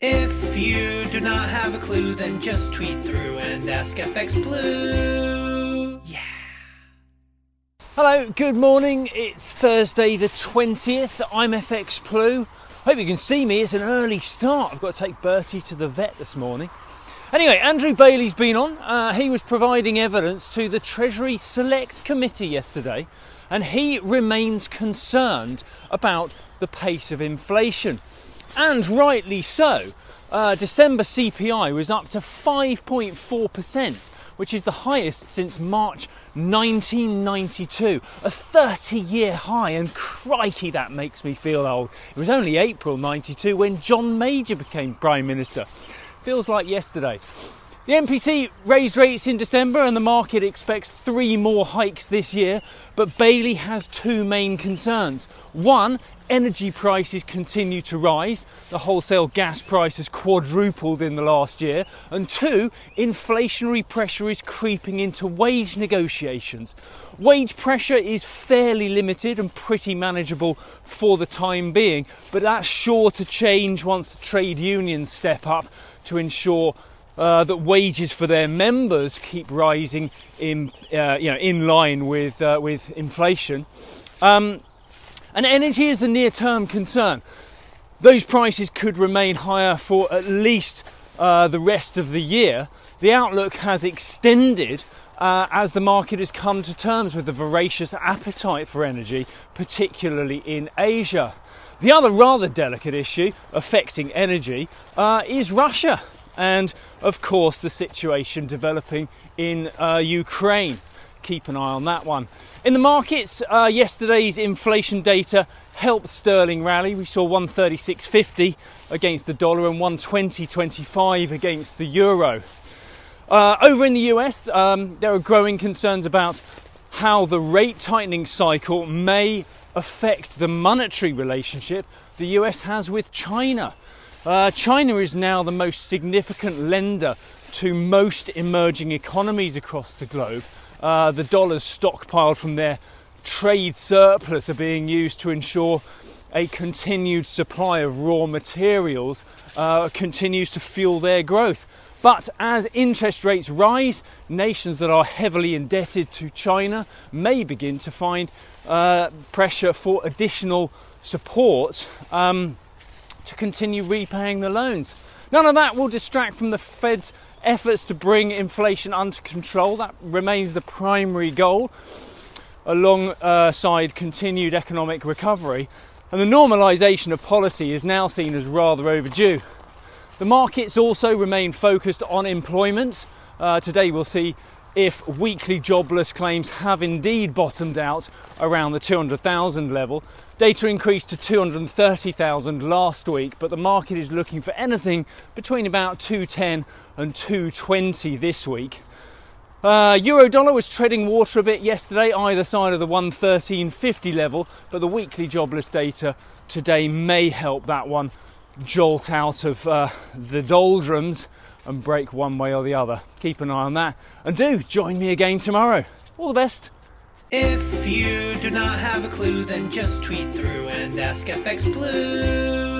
If you do not have a clue, then just tweet through and ask FX Blue. Yeah. Hello, good morning. It's Thursday the 20th. I'm FX Blue. Hope you can see me. It's an early start. I've got to take Bertie to the vet this morning. Anyway, Andrew Bailey's been on. Uh, he was providing evidence to the Treasury Select Committee yesterday, and he remains concerned about the pace of inflation and rightly so. Uh, December CPI was up to 5.4%, which is the highest since March 1992, a 30 year high, and crikey, that makes me feel old. It was only April 92 when John Major became Prime Minister. Feels like yesterday. The MPC raised rates in December and the market expects three more hikes this year, but Bailey has two main concerns. One, energy prices continue to rise. The wholesale gas price has quadrupled in the last year. And two, inflationary pressure is creeping into wage negotiations. Wage pressure is fairly limited and pretty manageable for the time being, but that's sure to change once the trade unions step up to ensure uh, that wages for their members keep rising in, uh, you know, in line with, uh, with inflation. Um, and energy is the near term concern. Those prices could remain higher for at least uh, the rest of the year. The outlook has extended uh, as the market has come to terms with the voracious appetite for energy, particularly in Asia. The other rather delicate issue affecting energy uh, is Russia and of course the situation developing in uh, Ukraine. Keep an eye on that one. In the markets, uh, yesterday's inflation data helped sterling rally. We saw 136.50 against the dollar and 120.25 against the euro. Uh, over in the US, um, there are growing concerns about how the rate tightening cycle may affect the monetary relationship the US has with China. Uh, China is now the most significant lender to most emerging economies across the globe. Uh, the dollars stockpiled from their trade surplus are being used to ensure a continued supply of raw materials uh, continues to fuel their growth. But as interest rates rise, nations that are heavily indebted to China may begin to find uh, pressure for additional support. Um, to continue repaying the loans. None of that will distract from the Fed's efforts to bring inflation under control. That remains the primary goal, alongside continued economic recovery. And the normalisation of policy is now seen as rather overdue. The markets also remain focused on employment. Uh, today we'll see if weekly jobless claims have indeed bottomed out around the 200,000 level. Data increased to 230,000 last week, but the market is looking for anything between about 210 and 220 this week. Uh, Euro dollar was treading water a bit yesterday, either side of the 113.50 level, but the weekly jobless data today may help that one jolt out of uh, the doldrums and break one way or the other. Keep an eye on that. And do join me again tomorrow. All the best. If you do not have a clue, then just tweet through and ask FX Blue.